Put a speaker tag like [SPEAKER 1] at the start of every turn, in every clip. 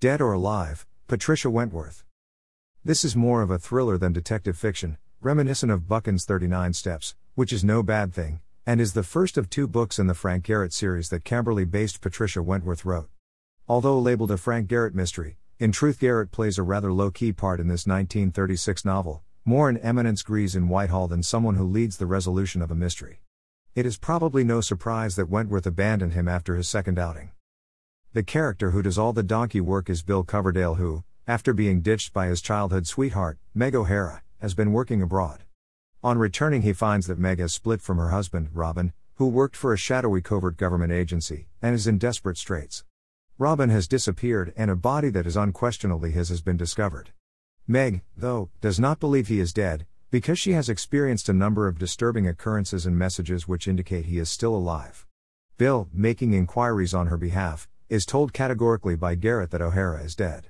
[SPEAKER 1] Dead or Alive, Patricia Wentworth. This is more of a thriller than detective fiction, reminiscent of Buchan's 39 Steps, which is no bad thing, and is the first of two books in the Frank Garrett series that Camberley based Patricia Wentworth wrote. Although labeled a Frank Garrett mystery, in truth, Garrett plays a rather low key part in this 1936 novel, more an eminence grise in Whitehall than someone who leads the resolution of a mystery. It is probably no surprise that Wentworth abandoned him after his second outing. The character who does all the donkey work is Bill Coverdale, who, after being ditched by his childhood sweetheart, Meg O'Hara, has been working abroad. On returning, he finds that Meg has split from her husband, Robin, who worked for a shadowy covert government agency, and is in desperate straits. Robin has disappeared, and a body that is unquestionably his has been discovered. Meg, though, does not believe he is dead, because she has experienced a number of disturbing occurrences and messages which indicate he is still alive. Bill, making inquiries on her behalf, is told categorically by Garrett that O'Hara is dead.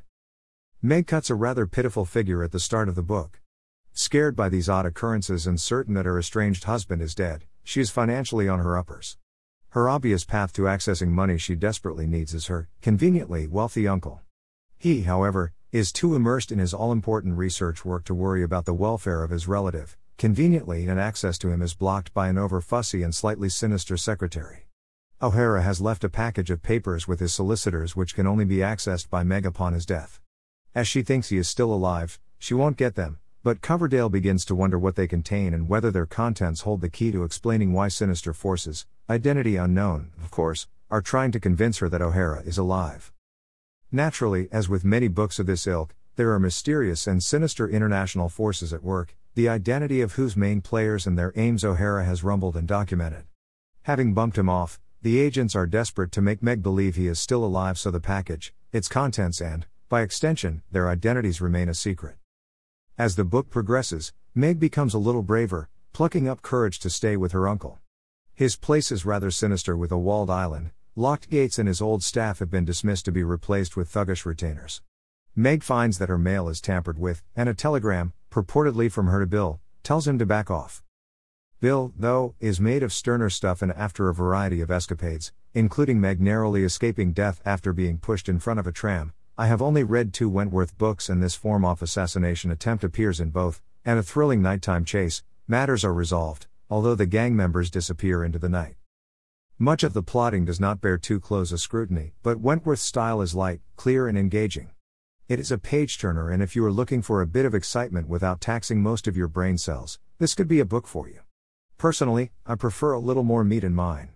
[SPEAKER 1] Meg cuts a rather pitiful figure at the start of the book. Scared by these odd occurrences and certain that her estranged husband is dead, she is financially on her uppers. Her obvious path to accessing money she desperately needs is her, conveniently wealthy uncle. He, however, is too immersed in his all important research work to worry about the welfare of his relative, conveniently, and access to him is blocked by an over fussy and slightly sinister secretary. O'Hara has left a package of papers with his solicitors which can only be accessed by Meg upon his death. As she thinks he is still alive, she won't get them, but Coverdale begins to wonder what they contain and whether their contents hold the key to explaining why sinister forces, identity unknown, of course, are trying to convince her that O'Hara is alive. Naturally, as with many books of this ilk, there are mysterious and sinister international forces at work, the identity of whose main players and their aims O'Hara has rumbled and documented. Having bumped him off, the agents are desperate to make Meg believe he is still alive so the package, its contents, and, by extension, their identities remain a secret. As the book progresses, Meg becomes a little braver, plucking up courage to stay with her uncle. His place is rather sinister with a walled island, locked gates, and his old staff have been dismissed to be replaced with thuggish retainers. Meg finds that her mail is tampered with, and a telegram, purportedly from her to Bill, tells him to back off. Bill, though, is made of sterner stuff and after a variety of escapades, including Meg narrowly escaping death after being pushed in front of a tram. I have only read two Wentworth books and this form of assassination attempt appears in both, and a thrilling nighttime chase. Matters are resolved, although the gang members disappear into the night. Much of the plotting does not bear too close a scrutiny, but Wentworth's style is light, clear, and engaging. It is a page turner, and if you are looking for a bit of excitement without taxing most of your brain cells, this could be a book for you. Personally, I prefer a little more meat in mine.